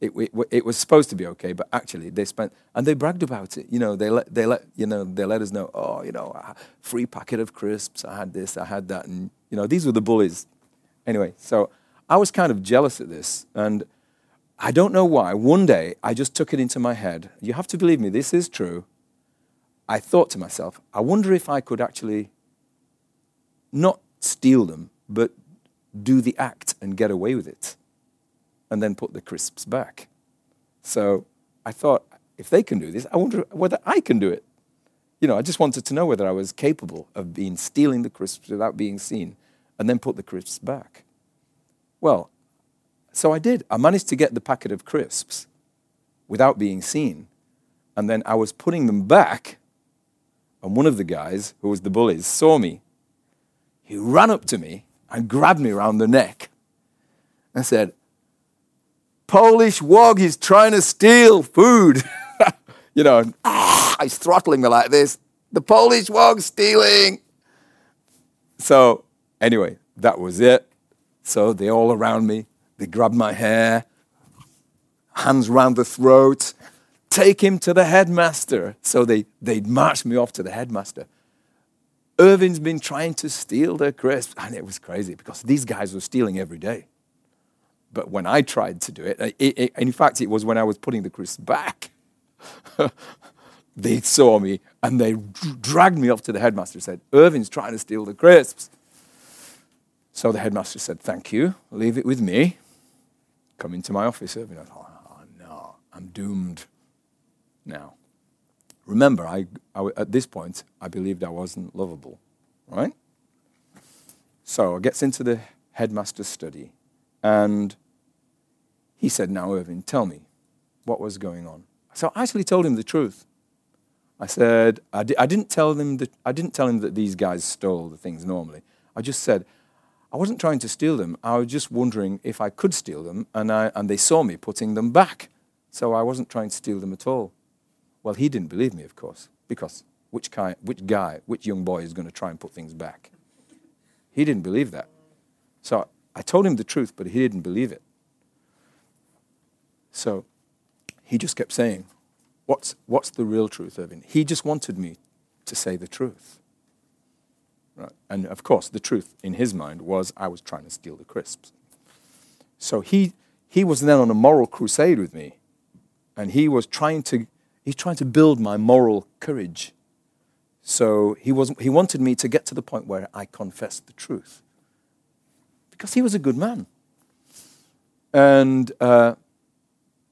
it, it, it was supposed to be okay, but actually they spent, and they bragged about it. You know, they let, they let, you know, they let us know, oh, you know, free packet of crisps, I had this, I had that. And, you know, these were the bullies. Anyway, so I was kind of jealous at this. And I don't know why. One day I just took it into my head. You have to believe me, this is true. I thought to myself, I wonder if I could actually not steal them, but do the act and get away with it, and then put the crisps back. So I thought, if they can do this, I wonder whether I can do it. You know, I just wanted to know whether I was capable of being stealing the crisps without being seen, and then put the crisps back. Well, so I did. I managed to get the packet of crisps without being seen, and then I was putting them back, and one of the guys, who was the bullies, saw me he ran up to me and grabbed me around the neck and said, Polish wog is trying to steal food. you know, ah, he's throttling me like this. The Polish wog's stealing. So, anyway, that was it. So they all around me, they grabbed my hair, hands round the throat, take him to the headmaster. So they, they marched me off to the headmaster. Irvin's been trying to steal the crisps. And it was crazy because these guys were stealing every day. But when I tried to do it, it, it in fact, it was when I was putting the crisps back. they saw me and they dragged me off to the headmaster and said, Irvin's trying to steal the crisps. So the headmaster said, Thank you, leave it with me. Come into my office. I thought, Oh, no, I'm doomed now. Remember, I, I, at this point, I believed I wasn't lovable, right? So I gets into the headmaster's study, and he said, "Now, Irvin, tell me what was going on." So I actually told him the truth. I said, I, di- I didn't tell him that I didn't tell him that these guys stole the things normally. I just said I wasn't trying to steal them. I was just wondering if I could steal them, and, I, and they saw me putting them back. So I wasn't trying to steal them at all. Well, he didn't believe me, of course, because which guy, which guy, which young boy is going to try and put things back? He didn't believe that. So I told him the truth, but he didn't believe it. So he just kept saying, what's, what's the real truth, Irvin? He just wanted me to say the truth. Right? And of course, the truth in his mind was I was trying to steal the crisps. So he, he was then on a moral crusade with me, and he was trying to, he's trying to build my moral courage. So he, was, he wanted me to get to the point where I confessed the truth. Because he was a good man. And uh,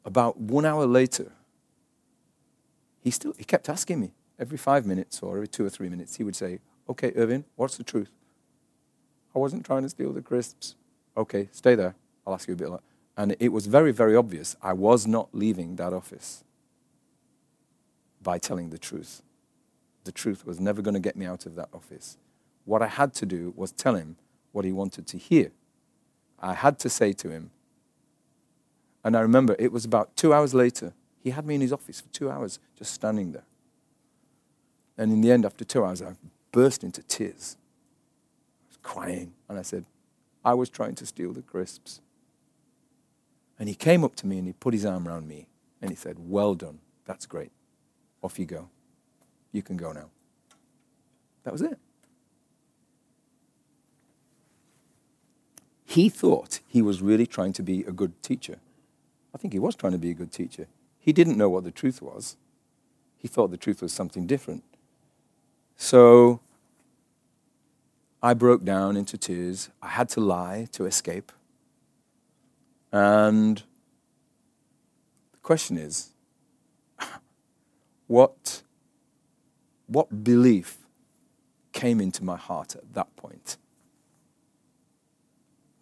about one hour later, he still he kept asking me every five minutes or every two or three minutes. He would say, "Okay, Irvin, what's the truth? I wasn't trying to steal the crisps. Okay, stay there. I'll ask you a bit." Later. And it was very, very obvious I was not leaving that office by telling the truth. The truth was never going to get me out of that office. What I had to do was tell him what he wanted to hear. I had to say to him, and I remember it was about two hours later, he had me in his office for two hours, just standing there. And in the end, after two hours, I burst into tears. I was crying. And I said, I was trying to steal the crisps. And he came up to me and he put his arm around me and he said, Well done. That's great. Off you go. You can go now. That was it. He thought he was really trying to be a good teacher. I think he was trying to be a good teacher. He didn't know what the truth was. He thought the truth was something different. So I broke down into tears. I had to lie to escape. And the question is what, what belief came into my heart at that point?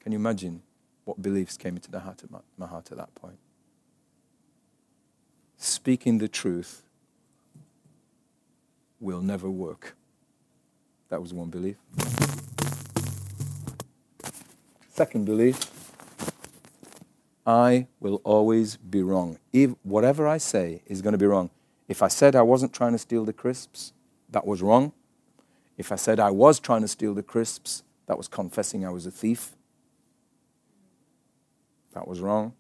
Can you imagine what beliefs came into the heart my, my heart at that point? Speaking the truth will never work. That was one belief. Second belief I will always be wrong. If whatever I say is going to be wrong. If I said I wasn't trying to steal the crisps, that was wrong. If I said I was trying to steal the crisps, that was confessing I was a thief. That was wrong.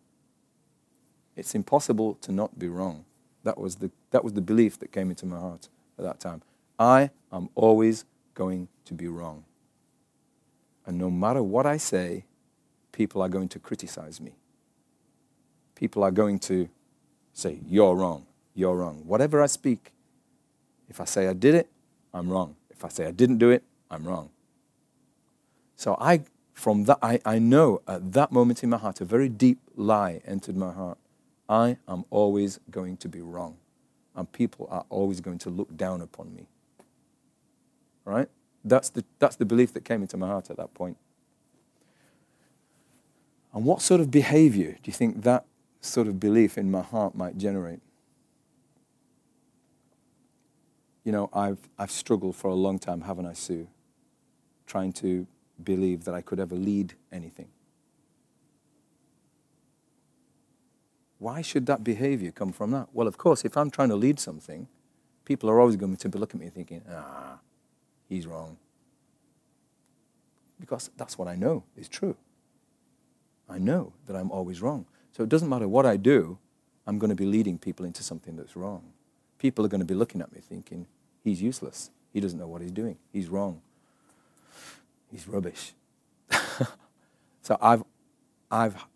It's impossible to not be wrong. That was the, that was the belief that came into my heart at that time. I am always going to be wrong. And no matter what I say, people are going to criticize me. People are going to say, You're wrong, you're wrong. Whatever I speak, if I say I did it, I'm wrong. If I say I didn't do it, I'm wrong. So I, from that, I, I know at that moment in my heart, a very deep lie entered my heart. I am always going to be wrong. And people are always going to look down upon me. Right? That's the, that's the belief that came into my heart at that point. And what sort of behavior do you think that sort of belief in my heart might generate? You know, I've, I've struggled for a long time, haven't I, Sue? Trying to believe that I could ever lead anything. Why should that behavior come from that? Well, of course, if I'm trying to lead something, people are always going to be looking at me thinking, ah, he's wrong. Because that's what I know is true. I know that I'm always wrong. So it doesn't matter what I do, I'm going to be leading people into something that's wrong. People are going to be looking at me thinking, he's useless. He doesn't know what he's doing. He's wrong. He's rubbish. so I've, I've,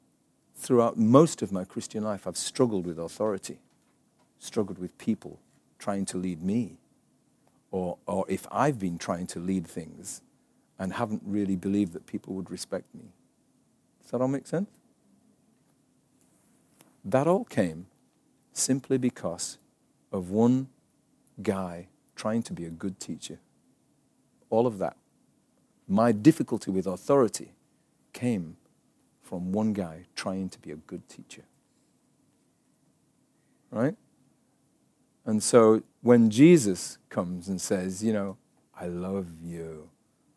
throughout most of my Christian life, I've struggled with authority, struggled with people trying to lead me. Or, or if I've been trying to lead things and haven't really believed that people would respect me. Does that all make sense? That all came simply because of one guy trying to be a good teacher. All of that. My difficulty with authority came from one guy trying to be a good teacher. Right? And so when Jesus comes and says, you know, I love you,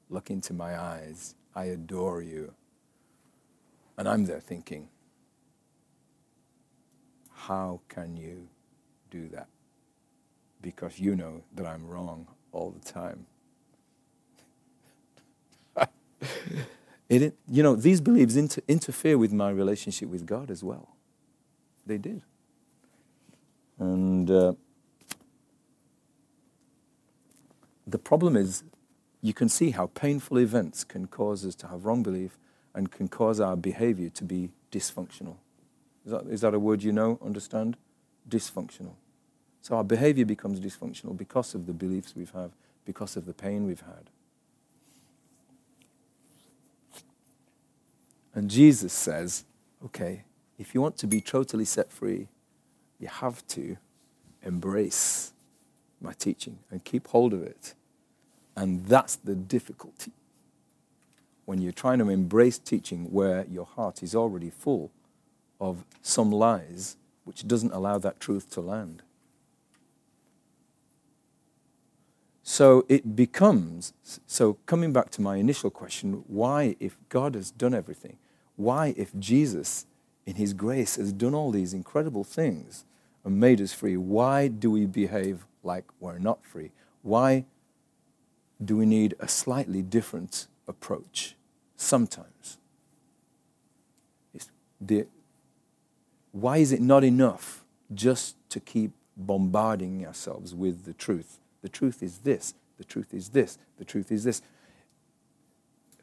look into my eyes, I adore you, and I'm there thinking, how can you do that? Because you know that I'm wrong all the time. it, you know, these beliefs inter- interfere with my relationship with God as well. They did. And uh, the problem is, you can see how painful events can cause us to have wrong belief and can cause our behavior to be dysfunctional. Is that, is that a word you know, understand? Dysfunctional. So our behavior becomes dysfunctional because of the beliefs we've had, because of the pain we've had. And Jesus says, okay, if you want to be totally set free, you have to embrace my teaching and keep hold of it. And that's the difficulty. When you're trying to embrace teaching where your heart is already full of some lies, which doesn't allow that truth to land. So it becomes, so coming back to my initial question, why, if God has done everything, why, if Jesus, in his grace, has done all these incredible things and made us free, why do we behave like we're not free? Why do we need a slightly different approach sometimes? The, why is it not enough just to keep bombarding ourselves with the truth? The truth is this, the truth is this, the truth is this.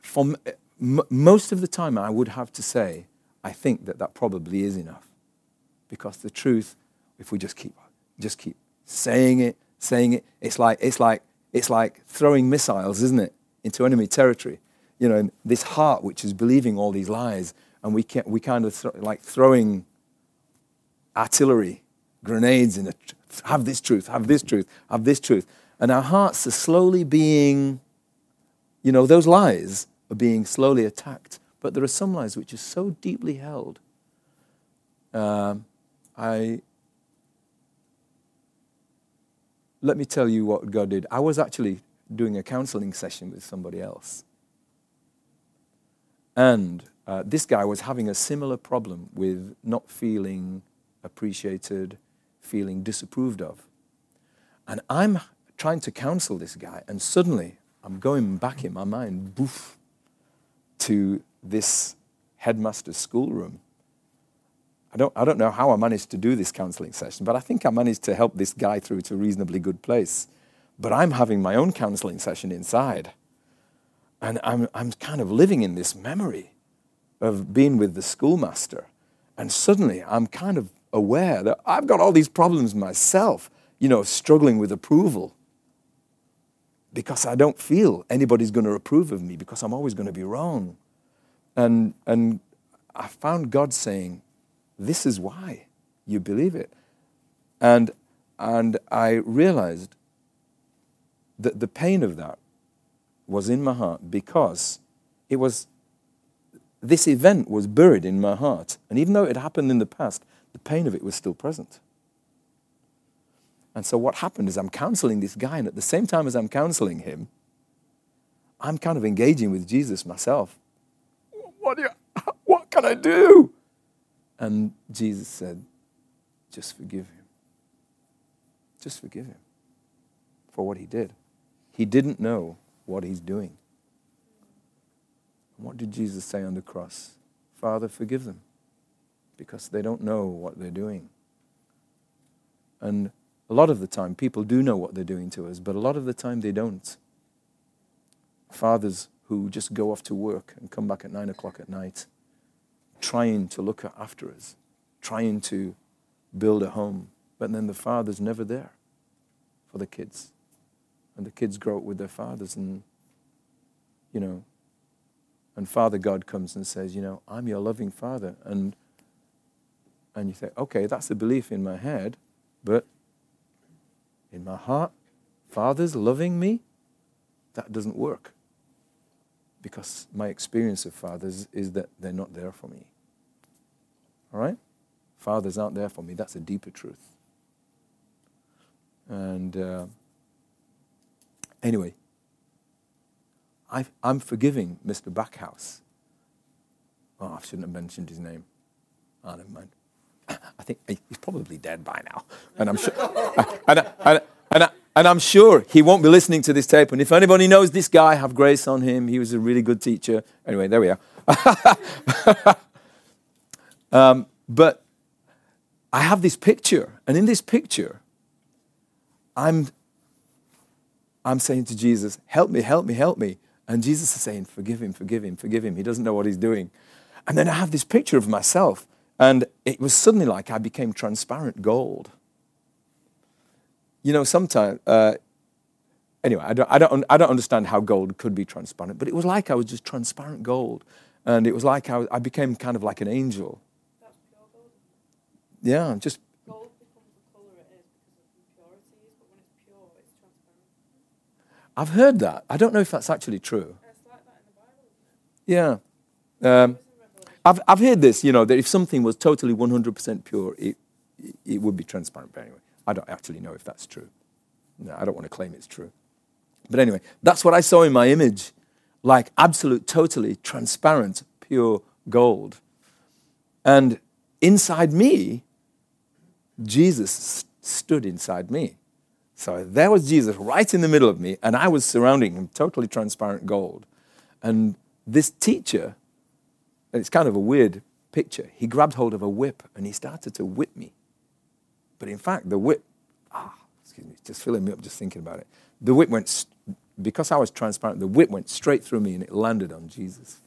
For m- most of the time, I would have to say, I think that that probably is enough. Because the truth, if we just keep, just keep saying it, saying it, it's like, it's like it's like throwing missiles, isn't it, into enemy territory. You know, this heart which is believing all these lies, and we, can, we kind of th- like throwing artillery, grenades in it. Have this truth, have this truth, have this truth. And our hearts are slowly being, you know, those lies are being slowly attacked. But there are some lies which are so deeply held. Um, I let me tell you what God did. I was actually doing a counseling session with somebody else. And uh, this guy was having a similar problem with not feeling appreciated, feeling disapproved of. And I'm trying to counsel this guy, and suddenly I'm going back in my mind, boof, to this headmaster's schoolroom I don't, I don't know how I managed to do this counseling session, but I think I managed to help this guy through to a reasonably good place. But I'm having my own counseling session inside. And I'm, I'm kind of living in this memory of being with the schoolmaster. And suddenly I'm kind of aware that I've got all these problems myself, you know, struggling with approval. Because I don't feel anybody's going to approve of me because I'm always going to be wrong. And, and I found God saying, this is why you believe it. And, and I realized that the pain of that was in my heart because it was, this event was buried in my heart. And even though it happened in the past, the pain of it was still present. And so what happened is I'm counseling this guy, and at the same time as I'm counseling him, I'm kind of engaging with Jesus myself. What, you, what can I do? And Jesus said, just forgive him. Just forgive him for what he did. He didn't know what he's doing. what did Jesus say on the cross? Father, forgive them because they don't know what they're doing. And a lot of the time, people do know what they're doing to us, but a lot of the time they don't. Fathers who just go off to work and come back at nine o'clock at night trying to look after us, trying to build a home. But then the father's never there for the kids. And the kids grow up with their fathers, and, you know, and Father God comes and says, You know, I'm your loving father. And, and you say, Okay, that's a belief in my head, but in my heart, Father's loving me? That doesn't work because my experience of fathers is that they're not there for me. All right? Fathers aren't there for me. That's a deeper truth. And uh, anyway, i am forgiving Mr. Backhouse. Oh, I shouldn't have mentioned his name. Oh, never mind. I think he's probably dead by now. And I'm sure, and, and, and, and, I'm sure he won't be listening to this tape. And if anybody knows this guy, have grace on him. He was a really good teacher. Anyway, there we are. Um, but I have this picture, and in this picture, I'm, I'm saying to Jesus, help me, help me, help me. And Jesus is saying, forgive him, forgive him, forgive him. He doesn't know what he's doing. And then I have this picture of myself, and it was suddenly like I became transparent gold. You know, sometimes, uh, anyway, I don't, I, don't, I don't understand how gold could be transparent, but it was like I was just transparent gold. And it was like I, was- I became kind of like an angel. That's pure gold. Yeah, just, Gold becomes the colour it is because of impurities, but when it's pure, it's transparent. I've heard that. I don't know if that's actually true. Like that in the Bible. Yeah. Um, It's in Revelation. I've, I've heard this, you know, that if something was totally 100% pure, it, it would be transparent. But anyway, I don't actually know if that's true. No, I don't want to claim it's true. But anyway, that's what I saw in my image like absolute, totally transparent, pure gold. And inside me, Jesus s- stood inside me. So there was Jesus right in the middle of me, and I was surrounding him, totally transparent gold. And this teacher, and it's kind of a weird picture, he grabbed hold of a whip and he started to whip me. But in fact, the whip, ah, excuse me, just filling me up just thinking about it. The whip went, s- because I was transparent, the whip went straight through me and it landed on Jesus.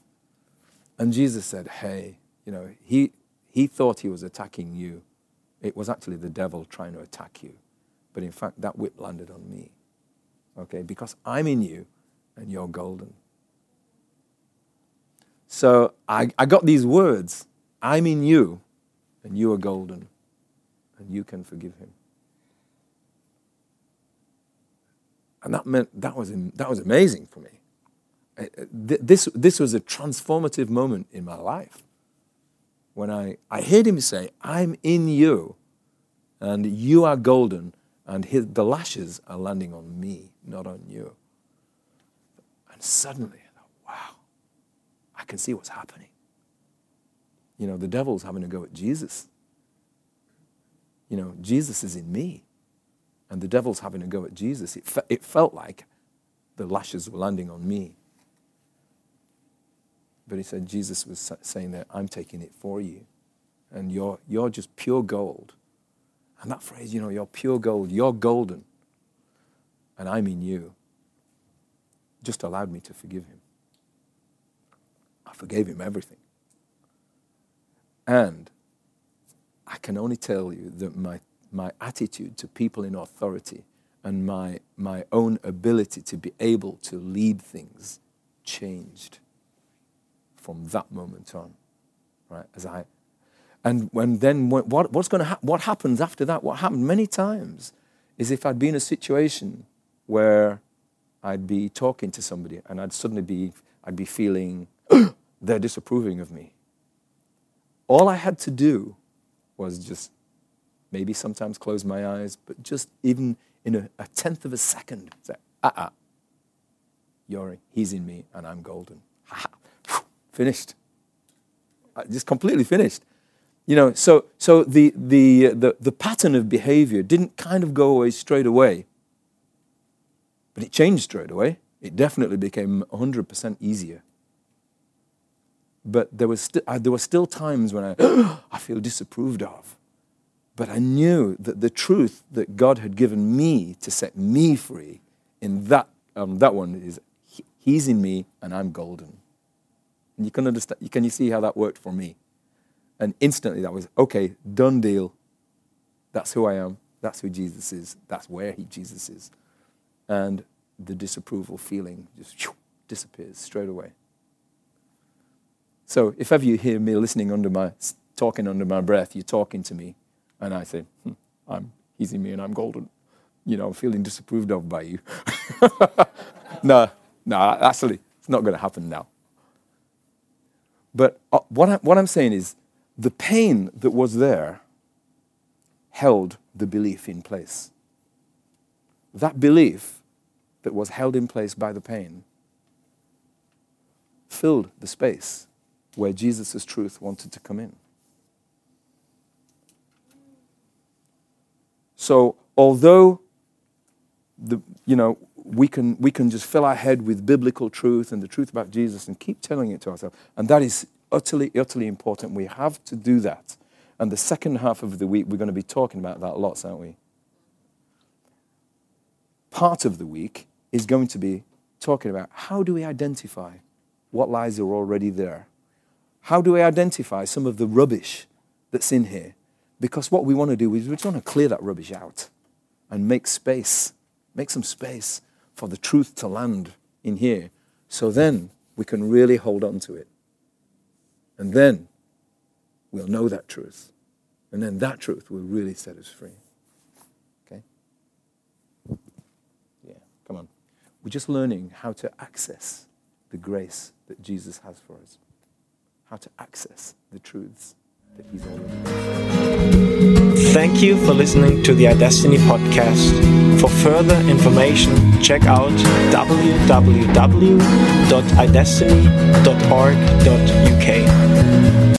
And Jesus said, Hey, you know, he, he thought he was attacking you. It was actually the devil trying to attack you. But in fact, that whip landed on me. Okay, because I'm in you and you're golden. So I, I got these words I'm in you and you are golden and you can forgive him. And that meant that was, that was amazing for me. Th- This, this was a transformative moment in my life when I, I heard him say, I'm in you and you are golden and his, the lashes are landing on me, not on you. And suddenly, I thought, wow, I can see what's happening. You know, the devil's having a go at Jesus. You know, Jesus is in me, and the devil's having a go at Jesus. It, fe- it felt like the lashes were landing on me. But he said, Jesus was saying that I'm taking it for you, and you're, you're just pure gold. And that phrase, you know, you're pure gold, you're golden, and I'm in you, just allowed me to forgive him. I forgave him everything. And I can only tell you that my, my attitude to people in authority and my, my own ability to be able to lead things changed from that moment on. Right? As I, and when then what, what- what's going to ha- what happens after that? What happened many times is if I'd been in a situation where I'd be talking to somebody and I'd suddenly be I'd be feeling they're disapproving of me. All I had to do was just maybe sometimes close my eyes, but just even in a, a tenth of a second, say, ah, ah, you're, he's in me and I'm golden. Ha, ha. Finished. Uh, Just completely finished. You know, so, so the, the, the, the pattern of behavior didn't kind of go away straight away, but it changed straight away. It definitely became 100% easier. But there, was sti- uh, there were still times when I, I feel disapproved of. But I knew that the truth that God had given me to set me free in that, um, that one is he- He's in me and I'm golden. And you can understand, can you see how that worked for me? And instantly that was, okay, done deal. That's who I am. That's who Jesus is. That's where he, Jesus is. And the disapproval feeling just disappears straight away. So if ever you hear me listening under my, talking under my breath, you're talking to me, and I say, hmm, I'm, he's in me and I'm golden. You know, I'm feeling disapproved of by you. no, no, actually, it's not going to happen now. But uh, what, I, what I'm saying is the pain that was there held the belief in place. That belief that was held in place by the pain filled the space where Jesus' truth wanted to come in. So, although the, you know, we can, we can just fill our head with biblical truth and the truth about Jesus and keep telling it to ourselves. And that is utterly, utterly important. We have to do that. And the second half of the week, we're going to be talking about that lots, aren't we? part of the week is going to be talking about how do we identify what lies are already there? How do we identify some of the rubbish that's in here? Because what we want to do is we just want to clear that rubbish out and make space, make some space for the truth to land in here. So then we can really hold on to it. And then we'll know that truth. And then that truth will really set us free. Okay? Yeah, come on. We're just learning how to access the grace that Jesus has for us, how to access the truths that He's already. Thank you for listening to the iDestiny podcast. For further information, check out www.idestiny.org.uk.